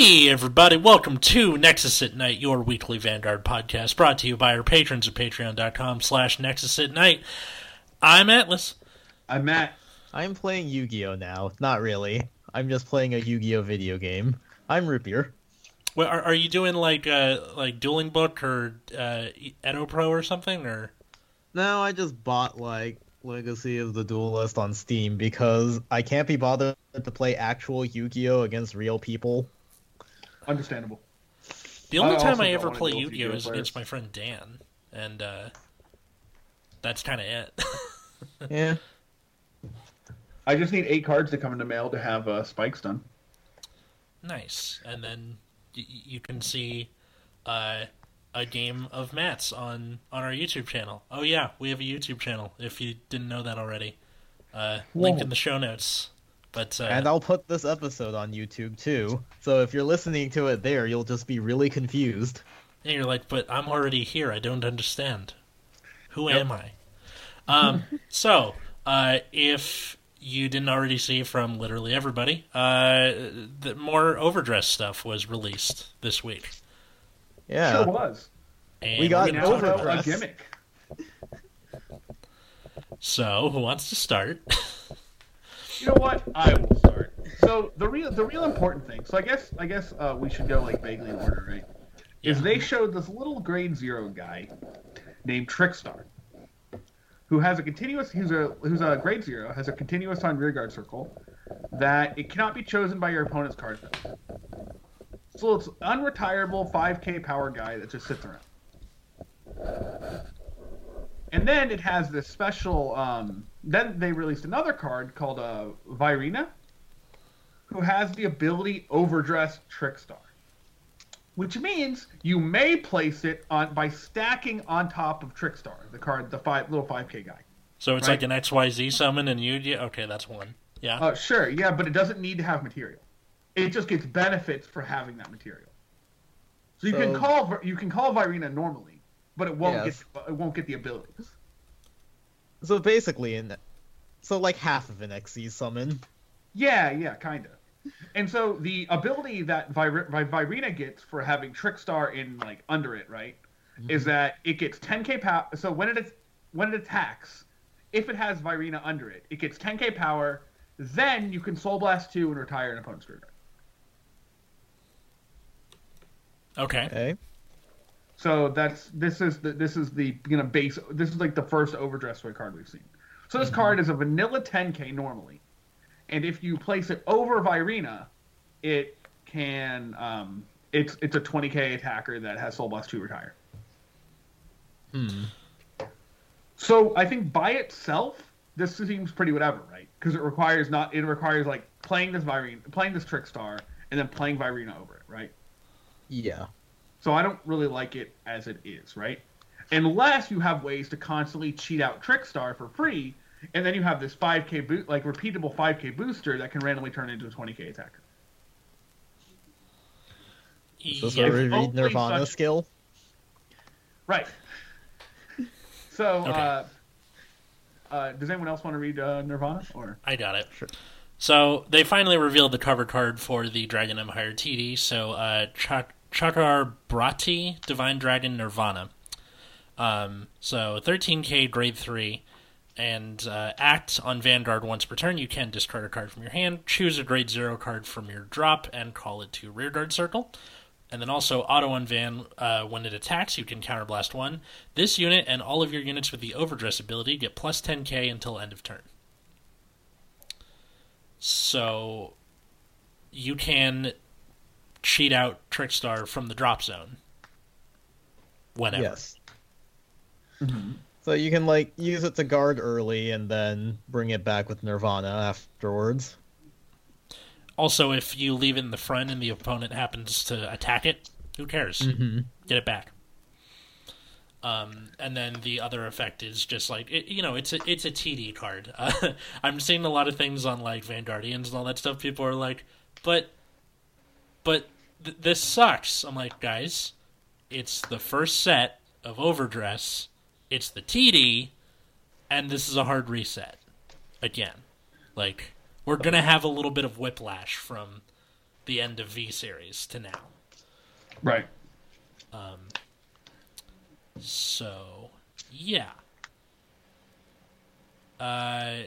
Hey, everybody, welcome to Nexus at Night, your weekly Vanguard podcast, brought to you by our patrons at patreon.com slash Nexus at Night. I'm Atlas. I'm Matt. I'm playing Yu-Gi-Oh now. Not really. I'm just playing a Yu-Gi-Oh video game. I'm Roopier. Well, are, are you doing like uh, like Dueling Book or uh, Edo Pro or something? Or No, I just bought like Legacy of the Duelist on Steam because I can't be bothered to play actual Yu-Gi-Oh against real people. Understandable. the only I time I ever play Yu-Gi-Oh Yu-Gi-Oh is players. against my friend Dan, and uh, that's kind of it. Yeah. I just need eight cards to come in the mail to have uh, spikes done. Nice. And then y- you can see uh, a game of Matt's on on our YouTube channel. Oh yeah, we have a YouTube channel. If you didn't know that already, uh, linked in the show notes. But uh, And I'll put this episode on YouTube too. So if you're listening to it there, you'll just be really confused. and you're like, but I'm already here. I don't understand. Who Yep. am I? Um, so uh, if you didn't already see from literally everybody, uh, the more overdress stuff was released this week. Yeah. Sure was. And We got we're Now gonna talk know about a gimmick. So, who wants to start? You know what? I will start. So the real the real important thing. So I guess I guess uh, we should go like vaguely in order, right? Is they showed this little grade zero guy named Trickstar, who has a continuous. Who's a who's a grade zero has a continuous on rearguard circle that it cannot be chosen by your opponent's card. So it's unretirable 5k power guy that just sits around. And then it has this special. Um, then they released another card called uh, Virina, who has the ability Overdress Trickstar, which means you may place it on by stacking on top of Trickstar, the card, the five little 5k guy. So it's Right. like an XYZ summon and you yeah, okay, that's one. Yeah. Uh, sure, yeah, but it doesn't need to have material. It just gets benefits for having that material. So you can call Vir- you can call Virina normally, but it won't Yes. get it won't get the abilities. So basically, in so like half of an XZ summon. Yeah, yeah, kind of. And so the ability that Vir- Vi- Virina gets for having Trickstar in like under it, right, mm-hmm. is that it gets 10k power. So when it when it attacks, if it has Virina under it, it gets 10k power. Then you can Soul Blast two and retire an opponent's graveyard. Okay. Okay. So that's this is the this is the you know base. This is like the first overdress toy card we've seen. So this card is a vanilla 10k normally, and if you place it over Virina, it can um it's it's a 20k attacker that has Soul Blast 2 retire. Hmm. So I think by itself, this seems pretty whatever, right? Because it requires not it requires like playing this Virina, playing this Trickstar, and then playing Virina over it, right? Yeah. So I don't really like it as it is, right? Unless you have ways to constantly cheat out Trickstar for free, and then you have this 5k boot, like repeatable 5k booster that can randomly turn into a 20k attacker. Is this Yeah. where we It's read Nirvana such- skill? Right. So, Okay. uh, uh, does anyone else want to read uh, Nirvana? Or I got it. Sure. So they finally revealed the cover card for the Dragon Empire TD. So uh, Chak- Chakar Brati, Divine Dragon Nirvana. Um, so 13k grade 3 and uh, act on Vanguard once per turn. You can discard a card from your hand, choose a grade 0 card from your drop, and call it to rearguard circle. And then also auto on Van, uh, when it attacks, you can counterblast 1. This unit and all of your units with the overdress ability get plus 10k until end of turn. So you can cheat out Trickstar from the drop zone. Whenever. Yes. So you can like use it to guard early and then bring it back with Nirvana afterwards. Also, if you leave it in the front and the opponent happens to attack it, who cares? Mm-hmm. Get it back. Um, and then the other effect is just like it, you know, it's a it's a TD card. Uh, I'm seeing a lot of things on like Vanguardians and all that stuff. People are like, but, but th- this sucks. I'm like, guys, it's the first set of Overdress. It's the TD, and this is a hard reset. Again, like we're gonna have a little bit of whiplash from the end of V series to now. Right. Um. So, yeah. Uh,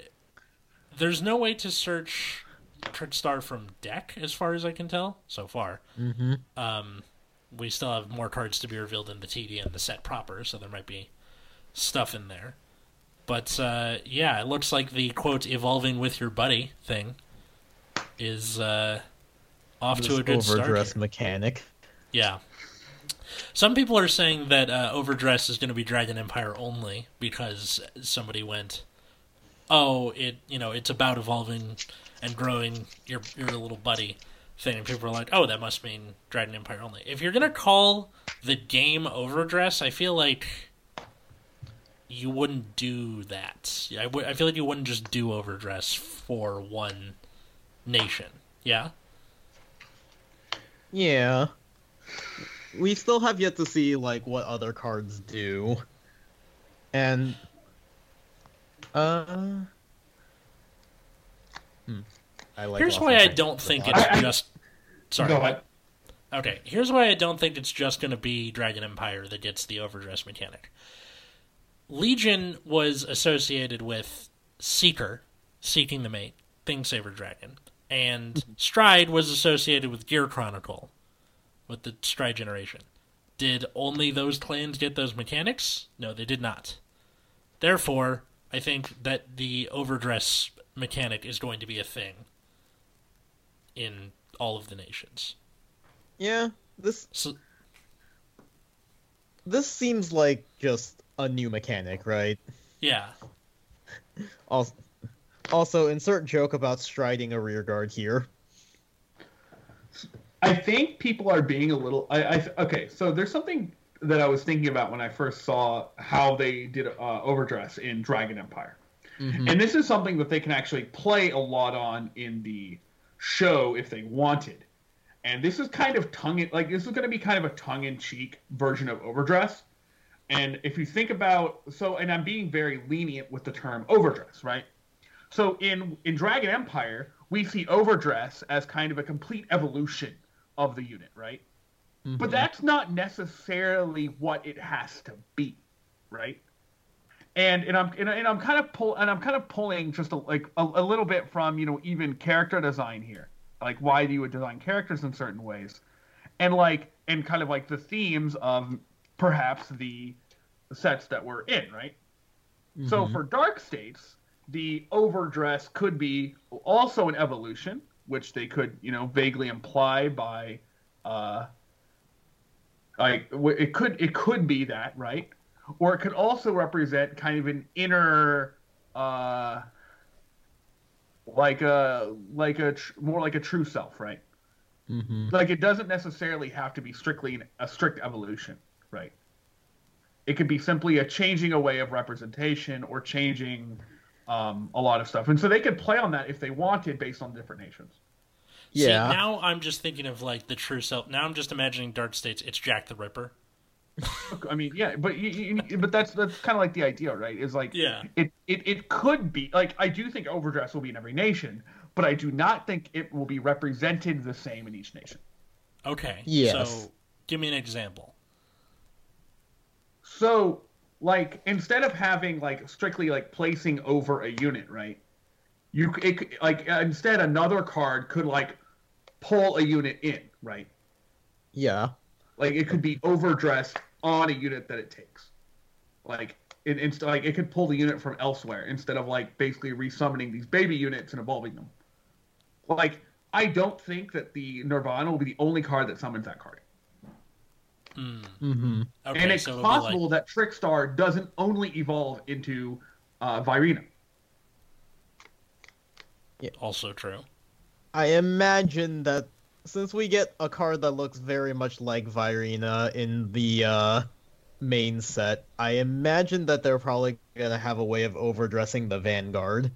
there's no way to search Trickstar from deck, as far as I can tell so far. Mm-hmm. Um, we still have more cards to be revealed in the TD and the set proper, so there might be stuff in there. But uh, yeah, it looks like the quote "evolving with your buddy" thing is uh, off to a good start. overdress mechanic. Yeah. Some people are saying that uh, Overdress is going to be Dragon Empire only because somebody went, "Oh, it you know it's about evolving and growing your your little buddy thing." And people are like, "Oh, that must mean Dragon Empire only." If you're to call the game Overdress, I feel like you wouldn't do that. I feel like you wouldn't just do Overdress for one nation. Yeah. Yeah. We still have yet to see like what other cards do. And uh. I like Here's why I don't think it's I- I- just. Sorry. Go ahead. Okay, here's why I don't think it's just going to be Dragon Empire that gets the overdress mechanic. Legion was associated with Seeker, seeking the mate, Thingsaver Dragon, and Stride was associated with Gear Chronicle, with the Stride generation. Did only those clans get those mechanics? No, they did not. Therefore, I think that the overdress mechanic is going to be a thing in all of the nations. Yeah, this So, this seems like just a new mechanic, right? yeah. Also, also insert joke about striding a rearguard here. I think people are being a little. I, I okay. So there's something that I was thinking about when I first saw how they did uh, overdress in Dragon Empire, and this is something that they can actually play a lot on in the show if they wanted. And this is kind of tongue in like this is going to be kind of a tongue in cheek version of overdress. And if you think about so, and I'm being very lenient with the term overdress, right? So in in Dragon Empire, we see overdress as kind of a complete evolution of the unit, right? But mm-hmm. that's not necessarily what it has to be, right? And and I'm and, and I'm kind of pull and I'm kind of pulling just a, like a, a little bit from you know even character design here, like why do you design characters in certain ways, and like and kind of like the themes of perhaps the sets that we're in, right? So for dark states, the overdress could be also an evolution, which they could, you know, vaguely imply by, uh, like it could it could be that right, or it could also represent kind of an inner, uh, like a like a tr- more like a true self, right? Mm-hmm. Like it doesn't necessarily have to be strictly an, a strict evolution, right? It could be simply a changing away of representation or changing um, a lot of stuff, and so they could play on that if they wanted, based on different nations. Yeah. See, now I'm just thinking of like the true self. Now I'm just imagining Dark States. It's Jack the Ripper. I mean, yeah, but you, you, but that's that's kind of like the idea, right? Is like Yeah. it, it it could be like I do think overdress will be in every nation, but I do not think it will be represented the same in each nation. Okay. Yes. So give me an example. So, like, instead of having like strictly like placing over a unit, right? You c- it, like uh, instead another card could like pull a unit in, right? Yeah. Like it could be overdressed on a unit that it takes. Like it, it's like it could pull the unit from elsewhere instead of like basically resummoning these baby units and evolving them. Like I don't think that the Nirvana will be the only card that summons that card. Mm-hmm. Okay, and it's so possible like, that Trickstar doesn't only evolve into uh, Virina. also true. I imagine that since we get a card that looks very much like Virina in the uh, main set, I imagine that they're probably gonna have a way of overdressing the Vanguard.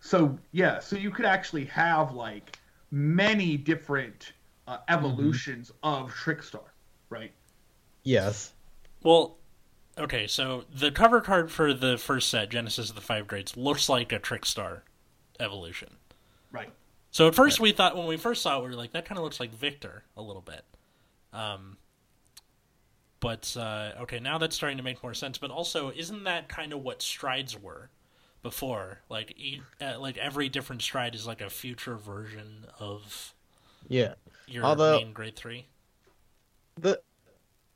So yeah, so you could actually have like many different uh, evolutions of Trickstar, right? Yes. Well, okay, so the cover card for the first set, Genesis of the Five Grades, looks like a Trickstar evolution. Right. So at first we thought when we first saw it, we were like, that kind of looks like Victor a little bit. Um, but uh, okay, now that's starting to make more sense. But also, isn't that kind of what strides were before? Like, e- uh, like every different stride is like a future version of Yeah. your Although- main grade three. the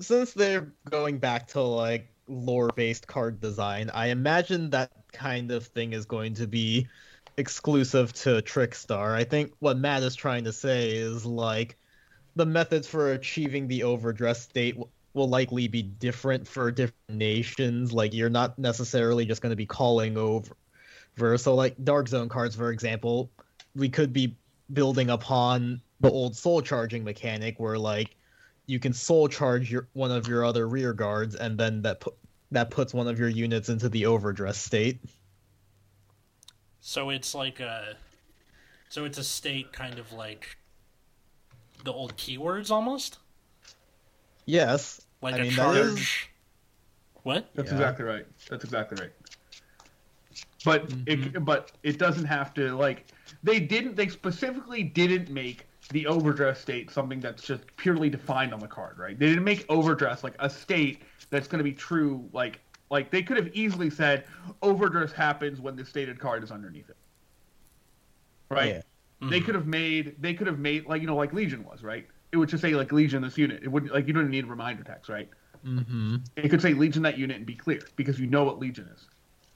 since they're going back to like lore based card design, I imagine that kind of thing is going to be exclusive to Trickstar. I think what Matt is trying to say is like the methods for achieving the overdress state will likely be different for different nations. Like you're not necessarily just going to be calling over. So like Dark Zone cards, for example, we could be building upon the old soul charging mechanic where like you can soul charge your one of your other rear guards, and then that pu- that puts one of your units into the overdress state. So it's like a, so it's a state kind of like the old keywords almost, Yes, like I a mean, that is- charge. What? That's Yeah. exactly right. That's exactly right. But mm-hmm. it but it doesn't have to like they didn't they specifically didn't make the overdress state something that's just purely defined on the card, right? They didn't make overdress like a state that's going to be true like like they could have easily said overdress happens when the stated card is underneath it. Right? Yeah. They Mhm. could have made they could have made like you know like Legion was, right? It would just say like Legion this unit. It wouldn't like you don't need reminder text, right? Mm-hmm. It could say Legion that unit and be clear because you know what Legion is.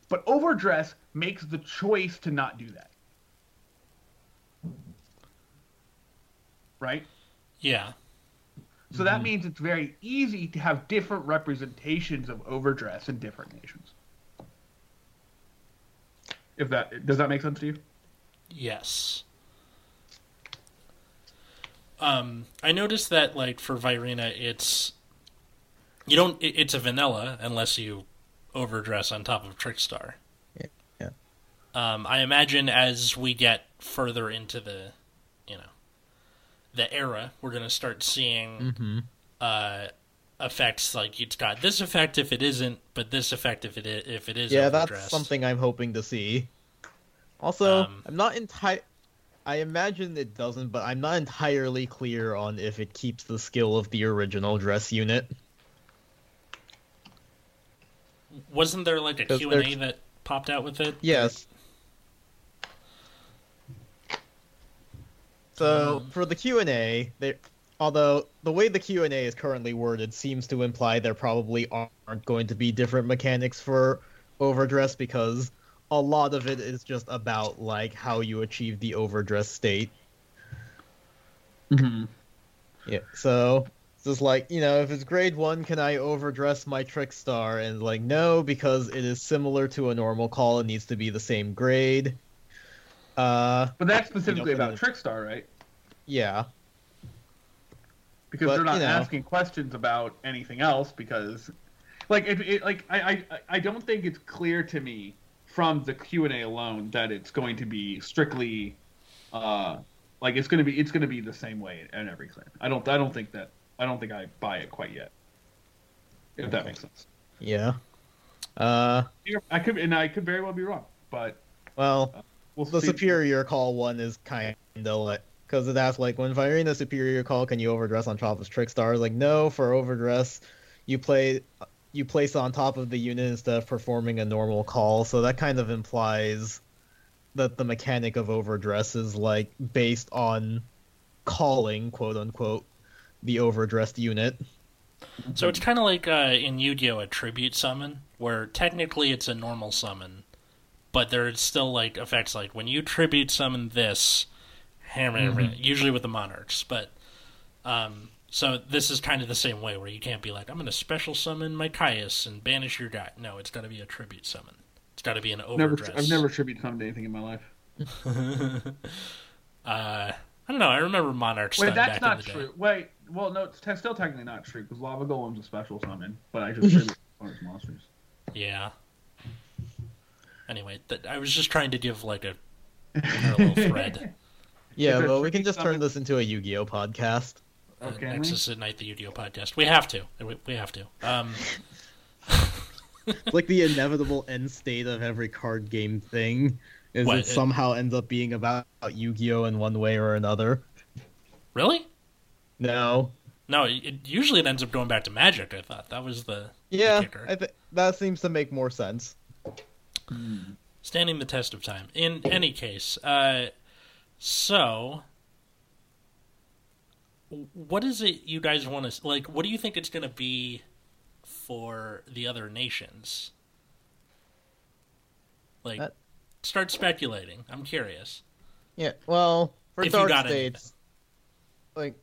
But overdress makes the choice to not do that. Right? Yeah. So that means it's very easy to have different representations of overdress in different nations. If that does that make sense to you? Yes. Um, I noticed that like for Virina, it's you don't. It, it's a vanilla unless you overdress on top of Trickstar. Yeah, yeah. Um, I imagine as we get further into the, you know, the era, we're gonna start seeing Mm-hmm. uh effects like it's got this effect if it isn't, but this effect if it is, if it is Yeah, that's something I'm hoping to see. Also, Um, I'm not entire. I imagine it doesn't, but I'm not entirely clear on if it keeps the skill of the original dress unit. Wasn't there like a Q and A that popped out with it? Yes. So for the Q and A, although the way the Q and A is currently worded seems to imply there probably aren't going to be different mechanics for overdress because a lot of it is just about like how you achieve the overdress state. Mm-hmm. Yeah. So it's just like you know, if it's grade one, can I overdress my trick star? And like no, because it is similar to a normal call. It needs to be the same grade. Uh, But that's specifically You know, about Trickstar, right? Yeah. because But, they're not you know. asking questions about anything else because like it, it like I, I I don't think it's clear to me from the Q&A alone that it's going to be strictly uh like it's going to be it's going to be the same way in every clan. I don't I don't think that I don't think I buy it quite yet. If that makes sense. Yeah. Uh, I could and I could very well be wrong, but well, we'll the see. superior call one is kind of like because it asks like when firing the superior call, can you overdress on top of trick stars? Like no, for overdress, you play you place on top of the unit instead of performing a normal call. So that kind of implies that the mechanic of overdress is like based on calling quote unquote the overdressed unit. So it's kind of like uh, in Yu-Gi-Oh! a tribute summon, where technically it's a normal summon, but there's still like effects like when you tribute summon this, usually with the monarchs. But um, so this is kind of the same way, where you can't be like, I'm going to special summon my Caius and banish your guy. No, it's got to be a tribute summon. It's got to be an never overdress. I've never tribute summoned anything in my life. uh, I don't know. I remember monarchs. Wait, that's back not in the true. Day. Wait, well, no, it's te- still technically not true because Lava Golem's a special summon, but I just tribute monsters. Yeah. Anyway, th- I was just trying to give like a parallel thread. Yeah, Is it well, we can tricky just turn this into a Yu-Gi-Oh podcast. uh, Okay. Nexus at Night, the Yu-Gi-Oh podcast. We have to. We, we have to. Um, It's like the inevitable end state of every card game thing. is What, it it- somehow ends up being about Yu-Gi-Oh in one way or another. Really? No. No, it it usually it ends up going back to Magic. I thought that was the Yeah, kicker. I think that seems to make more sense. standing the test of time. In any case, uh, so what is it you guys want to like? What do you think it's going to be for the other nations? Like, That- start speculating. I'm curious. Yeah, well, for If you Dark. States, like,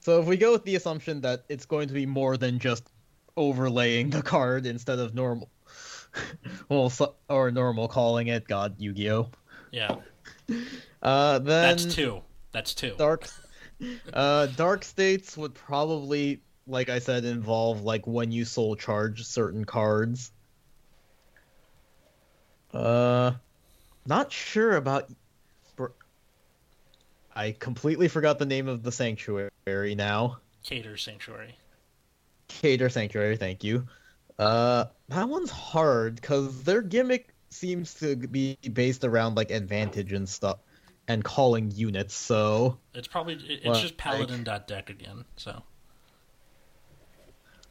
so if we go with the assumption that it's going to be more than just overlaying the card instead of normal, well, or normal calling it God Yu-Gi-Oh. Yeah, Uh, then that's two. That's two. Dark, uh, Dark States would probably, like I said, involve like when you soul charge certain cards. Uh, not sure about. I completely forgot the name of the sanctuary now. Keter Sanctuary. Keter Sanctuary, thank you. Uh, that one's hard because their gimmick seems to be based around like advantage and stuff, and calling units. So It's probably it- it's Well, just Paladin dot deck again. So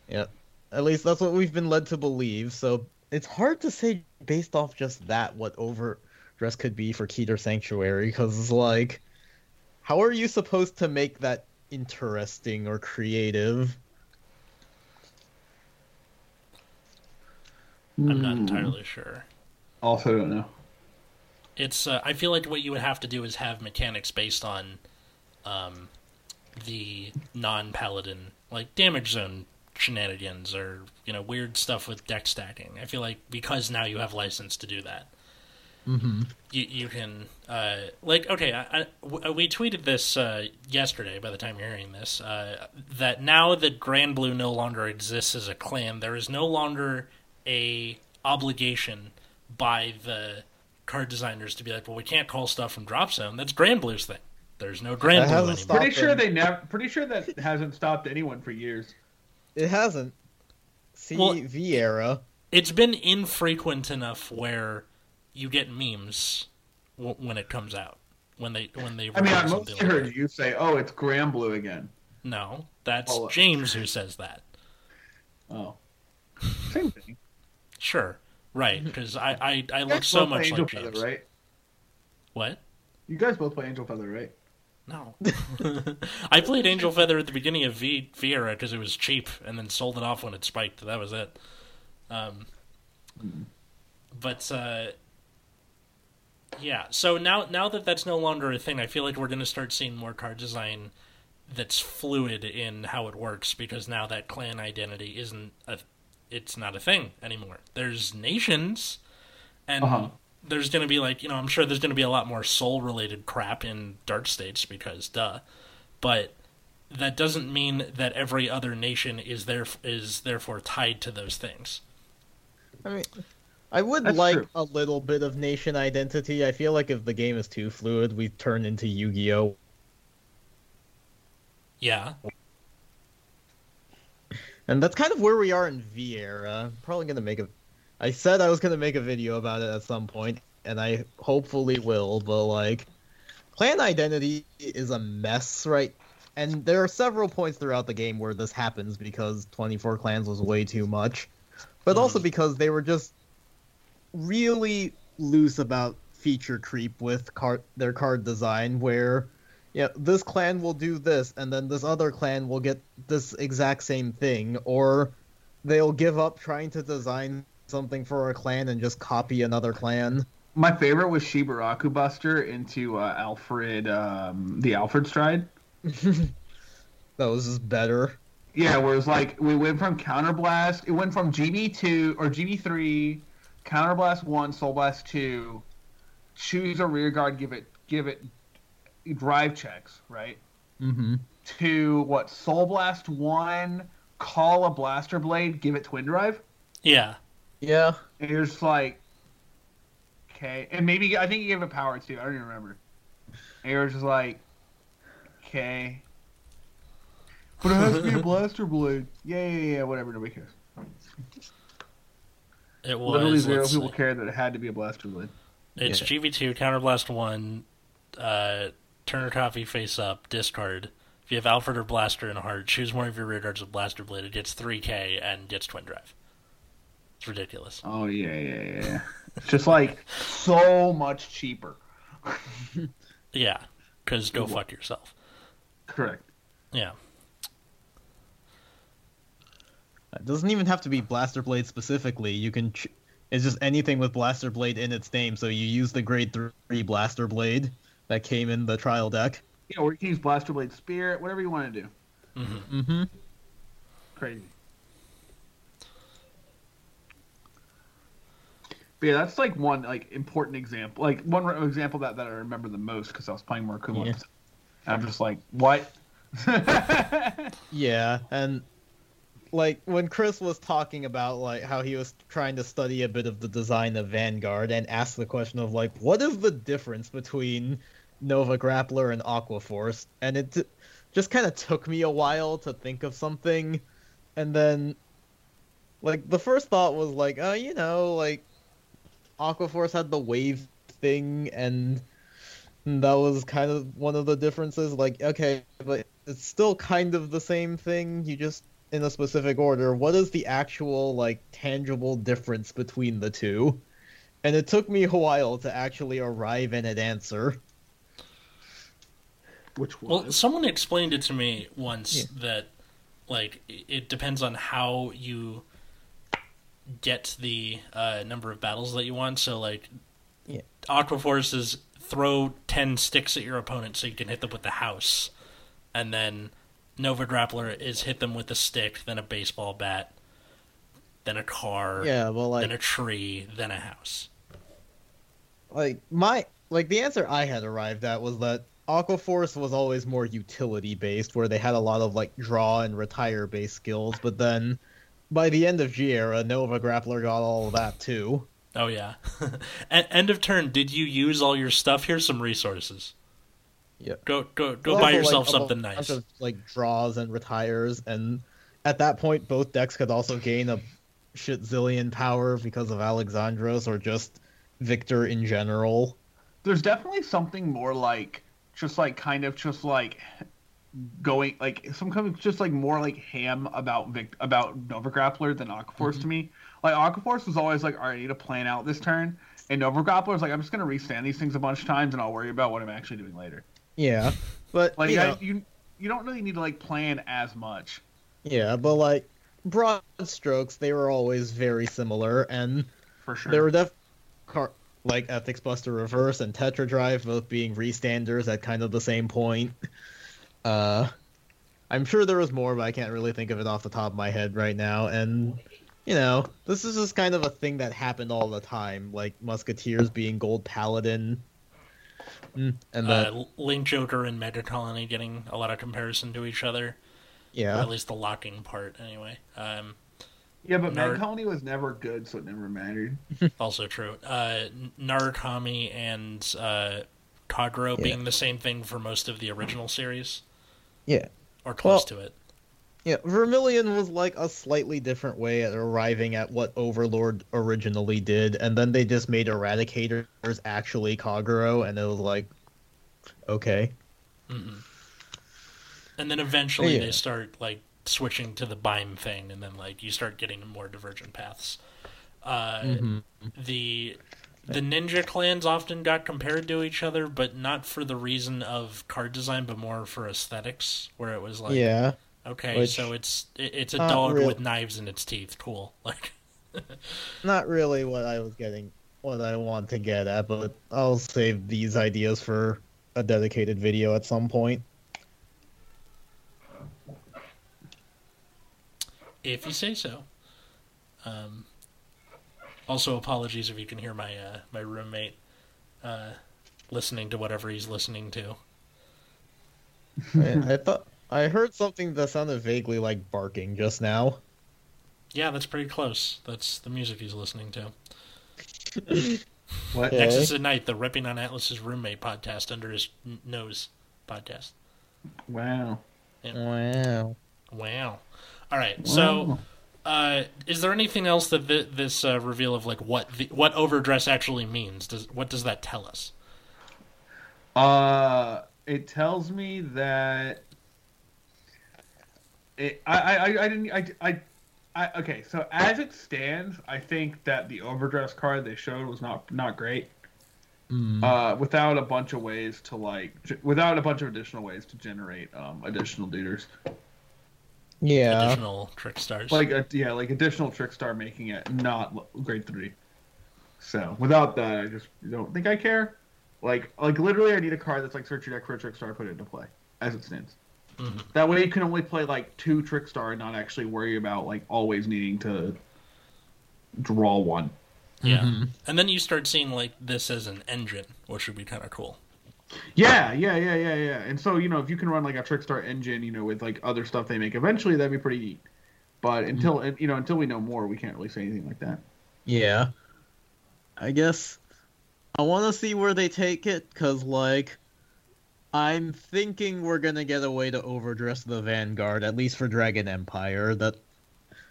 Yeah, at least that's what we've been led to believe. So it's hard to say based off just that what overdress could be for Keter Sanctuary, because it's like, how are you supposed to make that interesting or creative? I'm not Hmm. entirely sure. Also, don't know. It's uh, I feel like what you would have to do is have mechanics based on um, the non-paladin like damage zone shenanigans or you know weird stuff with deck stacking. I feel like because now you have license to do that, Mm-hmm. you you can uh, like okay. I, I- w- we tweeted this uh, yesterday. By the time you're hearing this, uh, that now that Granblue no longer exists as a clan, there is no longer a obligation by the card designers to be like, well, we can't call stuff from Drop Zone. That's Granblue's thing. There's no Granblue hasn't anymore. Pretty sure they never. Pretty sure that hasn't stopped anyone for years. It hasn't. See Well- V. It's been infrequent enough where you get memes w- when it comes out. When they when they I mean, I release mostly like heard that. you say, "Oh, it's Granblue again." No, that's Oh, James who says that. Oh, same thing. Sure, right? Mm-hmm. Because I, I, I You look guys so both play much Angel like James. Feather, right? What? You guys both play Angel Feather, right? No. I played Angel Feather at the beginning of V Viera because it was cheap, and then sold it off when it spiked. That was it. Um, but uh, yeah, so now now that that's no longer a thing, I feel like we're going to start seeing more card design that's fluid in how it works because now that clan identity isn't a it's not a thing anymore. There's nations, and Uh-huh. there's going to be like you know I'm sure there's going to be a lot more soul related crap in Dark States because duh, but that doesn't mean that every other nation is there is therefore tied to those things. I mean, I would That's like true. a little bit of nation identity. I feel like if the game is too fluid, we turn into Yu-Gi-Oh. Yeah, And that's kind of where we are in V era. Probably gonna make a. I said I was gonna make a video about it at some point, and I hopefully will. But like, clan identity is a mess, right? And there are several points throughout the game where this happens because 24 clans was way too much, but also mm-hmm. because they were just really loose about feature creep with card their card design, where yeah, this clan will do this, and then this other clan will get this exact same thing, or they'll give up trying to design something for a clan and just copy another clan. My favorite was Shibaraku Buster into uh, Alfred, um, the Alfred Stride. That was just better. Yeah, where it's like we went from Counterblast. It went from GB two or GB three, Counterblast one, Soul Blast two. Choose a rear guard, give it give it drive checks, right? Mm-hmm. To what Soul Blast one, call a Blaster Blade, give it Twin Drive. yeah, Yeah. And you're just like, okay, and maybe I think you gave it power too. I don't even remember. And you're just like, okay, but it has to be a blaster blade. Yeah, yeah, yeah. Whatever. Nobody cares. it was. Literally zero people see. cared that it had to be a blaster blade. It's Yeah. GB2, Counterblast 1, uh, Turner Coffee face up, discard. If you have Alfred or Blaster in a heart, choose one of your rear guards with Blaster Blade. It gets 3k and gets Twin Drive. It's ridiculous. Oh yeah, yeah, yeah. It's just like so much cheaper. Yeah, because go fuck yourself. Correct. Yeah. It doesn't even have to be Blaster Blade specifically. You can. Ch- it's just anything with Blaster Blade in its name. So you use the Grade Three Blaster Blade that came in the trial deck. Yeah, know, or you can use Blaster Blade Spirit, whatever you want to do. Mm-hmm. Crazy. But yeah, that's like one like important example, like one re- example that, that I remember the most because I was playing more Kumon. Yeah. I'm just like, what? Yeah, and like when Chris was talking about like how he was trying to study a bit of the design of Vanguard and asked the question of like what is the difference between Nova Grappler and Aqua Force, and it t- just kind of took me a while to think of something, and then like the first thought was like, oh, you know, like Aqua Force had the wave thing and that was kind of one of the differences. Like okay but it's still kind of the same thing. You just in a specific order what is the actual like tangible difference between the two and it took me a while to actually arrive at an answer Which Well, someone explained it to me once Yeah. that, like, it depends on how you get the uh, number of battles that you want. So, like, Yeah. Aqua Force is throw 10 sticks at your opponent so you can hit them with the house. And then Nova Grappler is hit them with a stick, then a baseball bat, then a car, yeah well like then a tree, then a house. like my like the answer I had arrived at was that Aqua Force was always more utility based, where they had a lot of like draw and retire based skills. But then by the end of G era, Nova Grappler got all of that too. Oh, yeah. At end of turn, did you use all your stuff? Here's some resources. Yep. Go go go Also, buy like, yourself a something bunch nice. Of, like draws and retires, and at that point, both decks could also gain a shit zillion power because of Alexandros or just Victor in general. there's definitely something more like just like kind of just like going like some kind of just like more like ham about Vic about Nova Grappler than Aquaforce to mm-hmm. me. Like Aquaforce was always like, all right, I need to plan out this turn, and Nova Grappler is like, I'm just gonna restand these things a bunch of times, and I'll worry about what I'm actually doing later. Yeah, but Like you I, know, you you don't really need to like plan as much. yeah, but like broad strokes, they were always very similar, and For sure. there were def car- like Ethics Buster Reverse and Tetra Drive both being restanders at kind of the same point. Uh, I'm sure there was more, but I can't really think of it off the top of my head right now. And you know, this is just kind of a thing that happened all the time, like Musketeers being Gold Paladin, Mm, and then uh, Link Joker and Mega Colony getting a lot of comparison to each other, or yeah, at least the locking part, anyway. Um, yeah, but Nar- Mag Colony was never good, so it never mattered. also true. Uh, Narukami and uh, Kagero Yeah. being the same thing for most of the original series, yeah. or close Well- to it. Yeah, Vermilion was like a slightly different way at arriving at what Overlord originally did, and then they just made Eradicators actually Kagero, and it was like, okay. hmm And then eventually Yeah. they start like switching to the Bime thing, and then like you start getting more divergent paths. Uh, Mhm. the the ninja clans often got compared to each other, but not for the reason of card design, but more for aesthetics, where it was like, yeah, okay, which- so it's it's a dog real- with knives in its teeth, cool. Like, not really what I was getting, what I want to get at, but I'll save these ideas for a dedicated video at some point. if you say so. Um, also, apologies if you can hear my uh, my roommate uh, listening to whatever he's listening to. I, I thought I heard something that sounded vaguely like barking just now. Yeah, that's pretty close. That's the music he's listening to. What? Okay. Nexus at Night, the Ripping on Atlas's roommate podcast under his n- nose podcast. Wow. Wow. Wow. All right, so Uh, is there anything else that th- this uh, reveal of like what the, what overdress actually means? Does what does that tell us? Uh, it tells me that it. I I I, I didn't I, I I okay. So as it stands, I think that the overdress card they showed was not not great. Mm. Uh, without a bunch of ways to like, without a bunch of additional ways to generate um additional duders, yeah. Additional trick stars. like a, yeah, like additional trick star making it not l- grade three. So without that, I just don't think I care. Like like literally, I need a card that's like search your deck for a trick star, put it into play as it stands. Mhm. That way, you can only play like two Trickstar and not actually worry about like always needing to draw one. yeah, Mhm. and then you start seeing like this as an engine, which would be kind of cool. Yeah, yeah, yeah, yeah, yeah. And so you know, if you can run like a Trickstar engine, you know, with like other stuff they make, eventually that'd be pretty neat. But until you know, until we know more, we can't really say anything like that. Yeah. I guess I want to see where they take it cuz like I'm thinking we're to get a way to overdress the Vanguard at least for Dragon Empire. That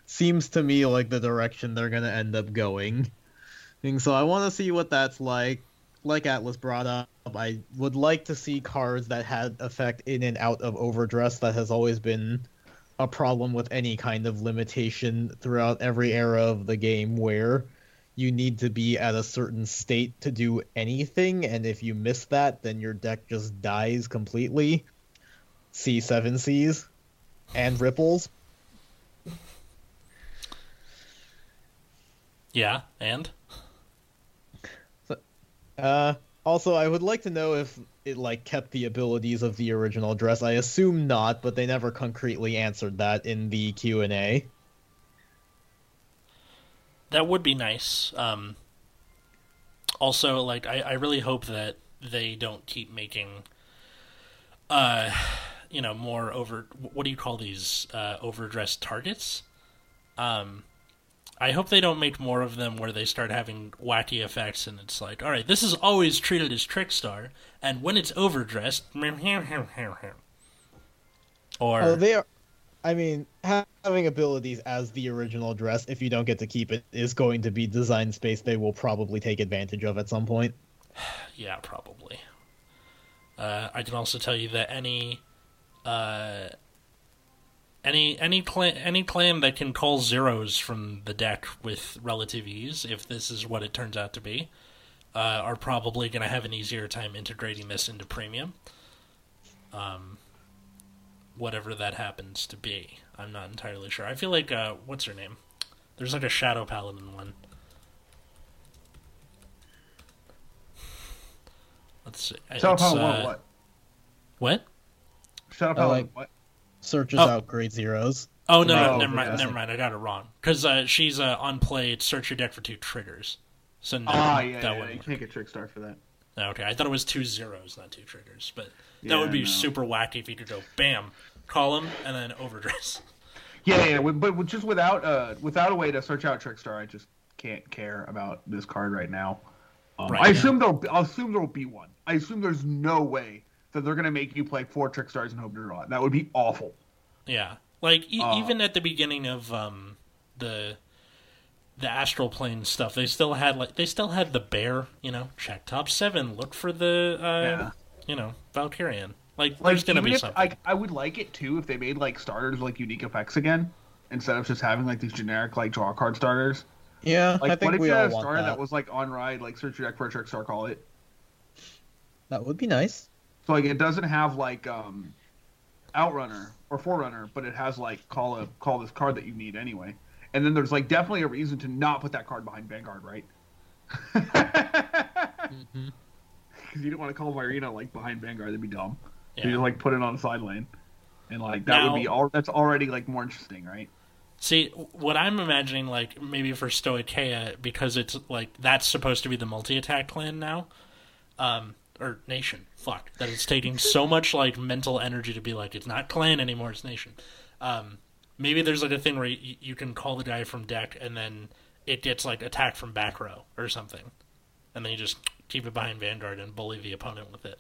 seems to me like the direction they're to end up going. And so I want to see what that's like. Like Atlas brought up, I would like to see cards that had effect in and out of overdress that has always been a problem with any kind of limitation throughout every era of the game where you need to be at a certain state to do anything and if you miss that then your deck just dies completely. C7 cs and ripples. Yeah, and? Uh also i would like to know if it like kept the abilities of the original dress. I assume not but they never concretely answered that in the q&a that would be nice. Um, also, like I, I really hope that they don't keep making, uh, you know, more over. What do you call these uh, overdressed targets? Um, I hope they don't make more of them where they start having wacky effects, and it's like, all right, this is always treated as Trickstar, and when it's overdressed, or Oh, they are. I mean, having abilities as the original dress, if you don't get to keep it, is going to be design space they will probably take advantage of at some point. Yeah, probably. Uh, I can also tell you that any, uh, any any clan any clan that can call zeros from the deck with relative ease, if this is what it turns out to be, uh, are probably going to have an easier time integrating this into premium. Um, whatever that happens to be, I'm not entirely sure. I feel like uh, what's her name? There's like a shadow paladin one. Let's see. Shadow Paladin, uh, what? What? Shadow Paladin, like- what? Searches Oh. out grade zeros. Oh no, Oh, no never mind. yeah. Never mind. I got it wrong. Because uh, she's uh, on play. Search your deck for two triggers. So no, Ah, yeah, that yeah, wouldn't you can't get Trickstar for that. Okay, I thought it was two zeros, not two triggers. But that Yeah, would be no. super wacky if you could go bam, column, and then overdress. Yeah, yeah, but just without uh without a way to search out Trickstar, I just can't care about this card right now. Um, Right I now. assume there'll be, I assume there'll be one. I assume there's no way that they're gonna make you play four Trickstars and hope to draw it. That would be awful. Yeah, like e- Uh. even at the beginning of um, the the astral plane stuff, they still had like they still had the bear. You know, check top seven, look for the uh, Yeah. you know Valkyrian. Like, Like there's gonna be if, something. I I would like it too if they made like starters like unique effects again instead of just having like these generic like draw card starters. Yeah, Like I think what if we you had a starter that. that. was like on ride like search your deck for a Trickstar, call it. That would be nice. So like it doesn't have like um outrunner or forerunner, but it has like call a call this card that you need anyway. And then there's like definitely a reason to not put that card behind Vanguard, right? Mm-hmm. Because you don't want to call Virina like behind Vanguard, that'd be dumb. Yeah. You just like put it on the side lane, and like that would be all. That's already like more interesting, right? See, what I'm imagining, like maybe for Stoicheia, because it's like that's supposed to be the multi-attack clan now, um, or nation. Fuck, that it's taking so much like mental energy to be like it's not clan anymore, it's nation. Um, maybe there's like a thing where you, you can call the guy from deck, and then it gets like attacked from back row or something, and then you just keep it behind Vanguard and bully the opponent with it.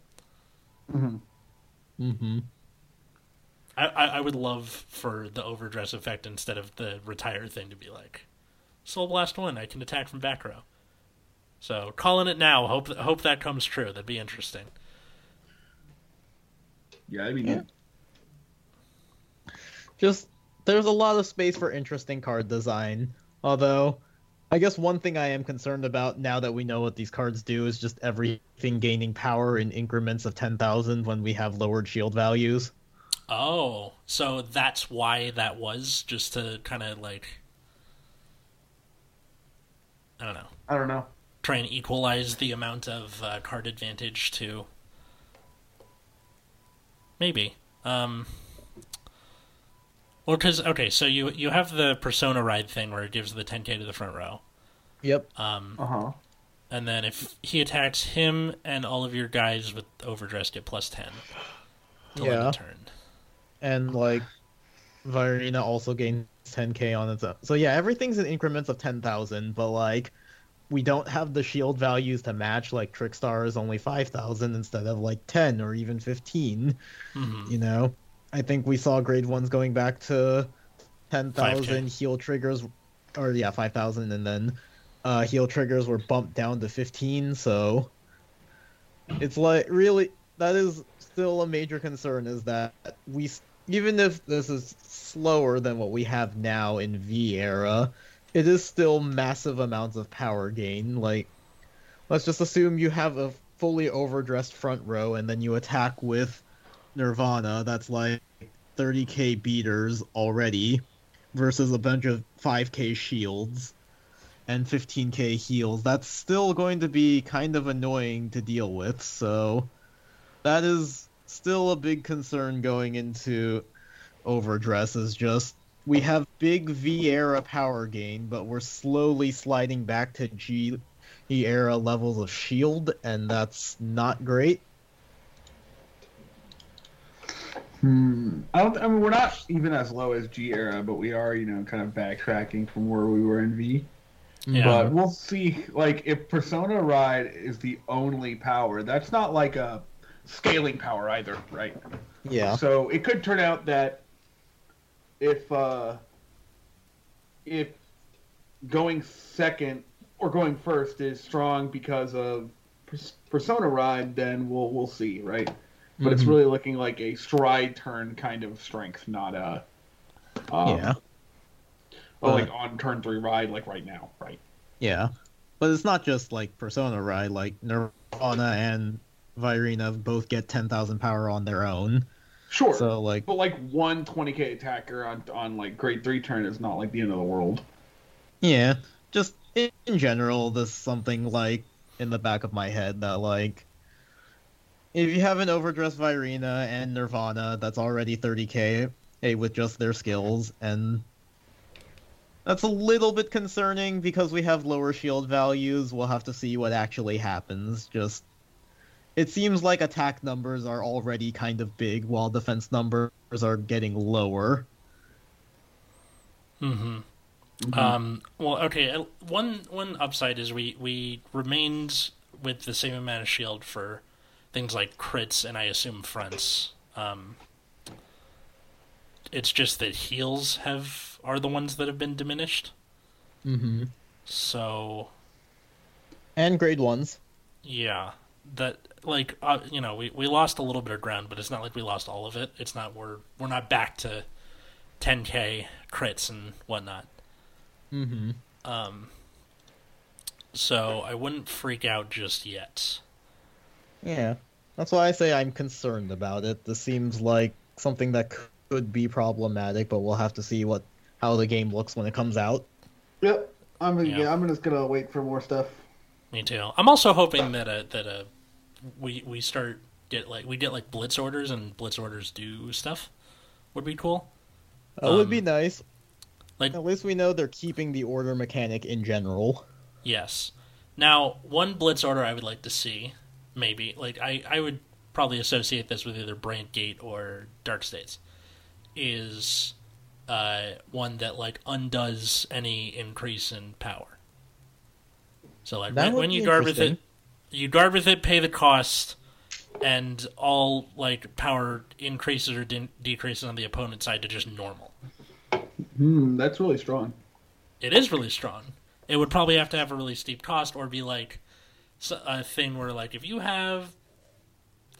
Mm-hmm. I, I, I would love for the overdress effect instead of the retire thing to be like, Soul Blast one, I can attack from back row. So calling it now. Hope hope that comes true. That'd be interesting. Yeah, I mean, Yeah. Just there's a lot of space for interesting card design. Although, I guess one thing I am concerned about now that we know what these cards do is just everything gaining power in increments of ten thousand when we have lowered shield values. Oh, so that's why that was just to kind of like I don't know, I don't know. try and equalize the amount of uh, card advantage to maybe. Um well, because okay, so you you have the persona ride thing where it gives the 10k to the front row, Yep. um, Uh huh. and then if he attacks him and all of your guys with overdress get plus 10 till end Yeah. of turn. and like Virina also gains 10k on its own. So yeah, everything's in increments of 10,000, but like we don't have the shield values to match. Like Trickstar is only 5,000 instead of like 10 or even 15. hmm You know, I think we saw grade ones going back to 10,000 heal triggers, or yeah, 5,000, and then uh, heal triggers were bumped down to 15. So it's like really that is still a major concern is that we even if this is slower than what we have now in V era, it is still massive amounts of power gain. Like let's just assume you have a fully overdressed front row and then you attack with Nirvana that's like 30k beaters already versus a bunch of 5k shields and 15k heals. That's still going to be kind of annoying to deal with. So that is still a big concern going into overdress is just we have big V era power gain, but we're slowly sliding back to G era levels of shield, and that's not great. Hmm. I don't. I mean, we're not even as low as G era, but we are, you know, kind of backtracking from where we were in V. Yeah. But we'll see. Like, if Persona Ride is the only power, that's not like a scaling power either, right? Yeah. So it could turn out that if uh, if going second or going first is strong because of Persona Ride, then we'll we'll see, right? But it's Mhm. really looking like a stride turn kind of strength, not a um, yeah. oh, like on turn three ride, like right now, right? Yeah. But it's not just like Persona, ride. Like Nirvana and Virina both get 10,000 power on their own. Sure. So, like, but like one 20k attacker on on like grade three turn is not like the end of the world. yeah. Just in, in general, there's something like in the back of my head that, like, if you have an overdressed Virina and Nirvana that's already 30k hey, with just their skills, and that's a little bit concerning because we have lower shield values. We'll have to see what actually happens. Just it seems like attack numbers are already kind of big while defense numbers are getting lower. hmm Um, well, okay. uh, One one upside is we we remained with the same amount of shield for things like crits and I assume fronts. Um, it's just that heals have are the ones that have been diminished. Mm-hmm. So And grade ones. yeah, that like uh, you know we we lost a little bit of ground, but it's not like we lost all of it. It's not we're we're not back to 10k crits and whatnot. Mm-hmm. Um, so I wouldn't freak out just yet. Yeah, that's why I say I'm concerned about it. This seems like something that could be problematic, but we'll have to see what how the game looks when it comes out. Yep. I'm gonna, Yeah. I'm just gonna wait for more stuff. Me too. I'm also hoping that uh that uh we we start get like we get like blitz orders and blitz orders do stuff would be cool. That would be Um, nice. like- At least we know they're keeping the order mechanic in general. Yes. Now, one blitz order I would like to see, maybe like I I would probably associate this with either Brandt Gate or Dark States, is uh one that like undoes any increase in power. So like That when, when you guard with it, you guard with it, pay the cost, and all like power increases or de- decreases on the opponent's side to just normal. Hmm, that's really strong. It is really strong. It would probably have to have a really steep cost or be like s- a thing where like if you have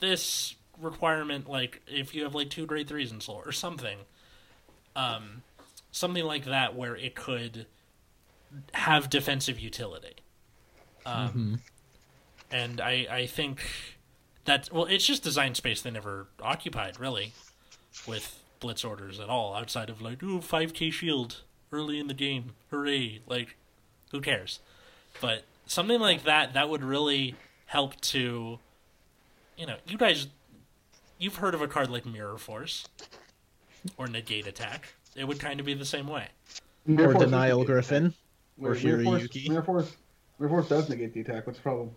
this requirement, like if you have like two grade threes in soul or something, um, something like that where it could have defensive utility. Um, and I I think that well, it's just design space they never occupied really with blitz orders at all outside of like ooh 5k shield early in the game hooray like who cares but something like that that would really help to you know you guys you've heard of a card like mirror force or negate attack it would kind of be the same way Mirror or Force Denial does negate the Griffin. attack. or Mirror Force, Mirror Force, Mirror Force does negate the attack. What's the problem?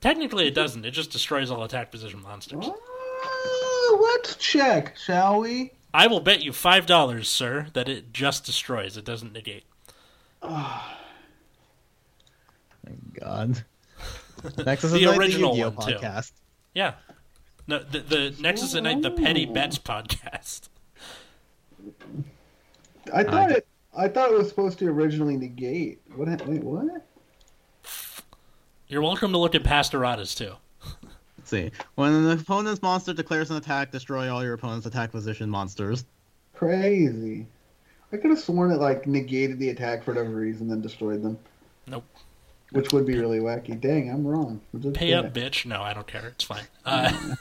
technically it doesn't it just destroys all attack position monsters Uh, let's check, shall we? i will bet you five dollars sir that it just destroys it doesn't negate Thank God. Nexus The is Night, original the Yu-Gi-Oh one, too. podcast. yeah no the, the nexus at night the petty bets podcast I thought thought I- it. I thought it was supposed to originally negate. What? Wait, what? You're welcome to look at past erratas too. Let's see. When an opponent's monster declares an attack, destroy all your opponent's attack position monsters. Crazy. I could have sworn it like negated the attack for whatever reason, then destroyed them. Nope. Which would be really wacky. Dang, I'm wrong. Pay did up, it. bitch. No, I don't care. It's fine.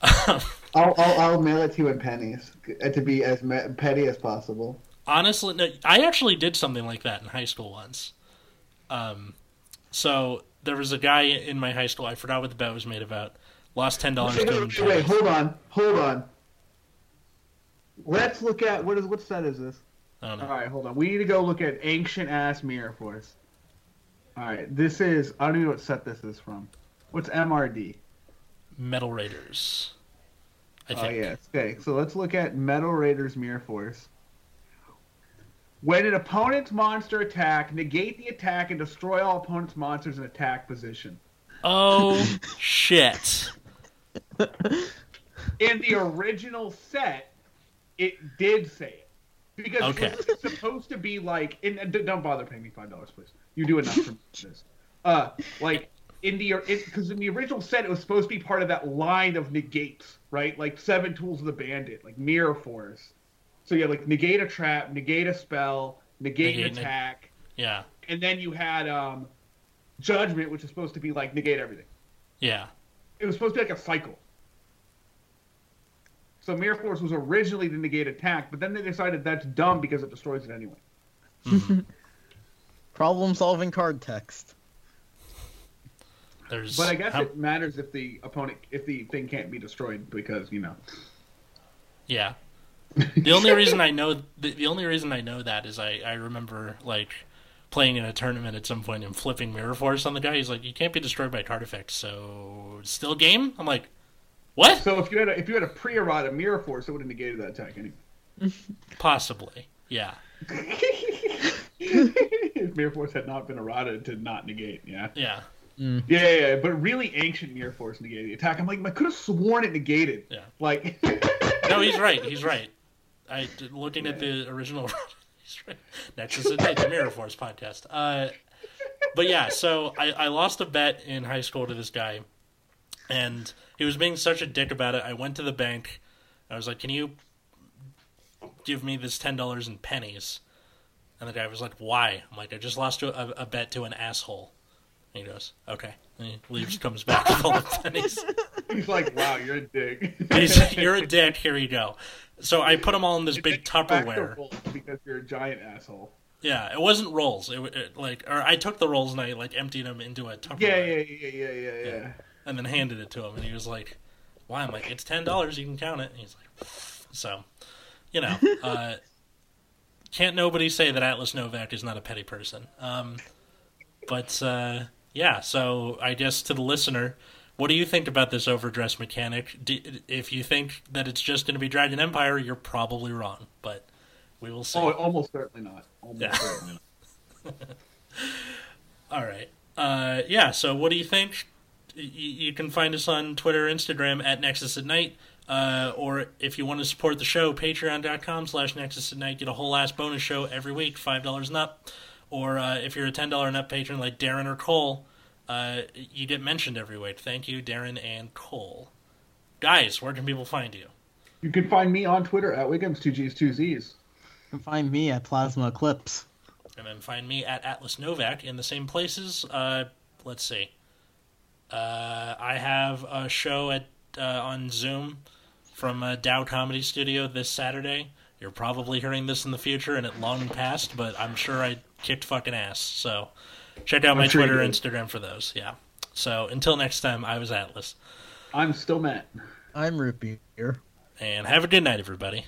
Uh, I'll, I'll I'll mail it to you in pennies uh, to be as petty as possible. honestly, no, I actually did something like that in high school once. Um, so there was a guy in my high school. I forgot what the bet was made about. Lost ten dollars Wait, to him. wait, wait, hold on, hold on. Let's look at what is what set is this? I don't know. right, hold on. We need to go look at ancient ass mirror force. All right, this is I don't even know what set this is from. What's MRD? Metal Raiders. I Oh think. yes. Okay, so let's look at Metal Raiders Mirror Force. When an opponent's monster attack, negate the attack and destroy all opponent's monsters in attack position. Oh shit! In the original set, it did say it because Okay. it's supposed to be like. And don't bother paying me five dollars, please. You do enough for this. Uh, like in the because in the original set, it was supposed to be part of that line of negates, right? Like seven tools of the bandit, like mirror force. So you had like negate a trap, negate a spell, negate, Negate an attack, Yeah, and then you had um, judgment, which is supposed to be like negate everything. yeah. It was supposed to be like a cycle. So Mirror Force was originally to negate attack, but then they decided that's dumb because it destroys it anyway. Hmm. Problem solving card text. There's. But I guess how- it matters if the opponent, if the thing can't be destroyed because you know. Yeah. The only reason I know the, the only reason I know that is I, I remember like playing in a tournament at some point and flipping Mirror Force on the guy. He's like, "You can't be destroyed by card effects, so still game." I'm like, "What?" So if you had a, if you had a pre-errata Mirror Force, it would have negated that attack anyway. Possibly, yeah, if Mirror Force had not been errata, it did not negate. Yeah. yeah, Yeah, yeah, yeah, but really ancient Mirror Force negated the attack. I'm like, I could have sworn it negated. Yeah. Like. No, he's right. He's right. I looking at the original. he's right. Nexus and Night, the Mirror Force podcast. Uh, but yeah, so I, I lost a bet in high school to this guy, and he was being such a dick about it. I went to the bank. I was like, "Can you give me this ten dollars in pennies?" And the guy was like, "Why?" I'm like, "I just lost a, a, bet to an asshole." And he goes, "Okay." And he leaves, comes back with all the pennies. He's like, wow, you're a dick. He's, you're a dick. Here you go. So I put them all in this big Tupperware. because you're a giant asshole. Yeah, it wasn't rolls. It, it like, or I took the rolls and I like emptied them into a Tupperware Yeah, yeah, yeah, yeah, yeah, yeah. Yeah. And then handed it to him. And he was like, "Why?" I'm like, "It's ten dollars. You can count it." And he's like, "So, you know, uh, can't nobody say that Atlas Novak is not a petty person." Um, but uh, yeah, so I guess to the listener. What do you think about this overdress mechanic? Do, if you think that it's just going to be Dragon Empire, you're probably wrong. But we will see. Oh, almost certainly not. Almost Yeah. certainly not. All right. Uh, yeah. So, what do you think? You can find us on Twitter, Instagram at Nexus at Night. Uh, or if you want to support the show, patreon.com slash Nexus at Night. Get a whole ass bonus show every week, $5 and up. Or uh, if you're a $10 and up patron like Darren or Cole, uh, you get mentioned every week. Thank you, Darren and Cole. Guys, where can people find you? You can find me on Twitter at Wiggums2Gs2Zs. You can find me at Plasma Eclipse. And then find me at Atlas Novak in the same places. Uh, let's see. Uh, I have a show at uh, on Zoom from uh, Dow Comedy Studio this Saturday. You're probably hearing this in the future, and it long past, but I'm sure I kicked fucking ass. So check out my I'm sure Twitter, did. Instagram for those. Yeah. So until next time, I was Atlas, I'm still Matt. I'm Root Beer. and have a good night, everybody.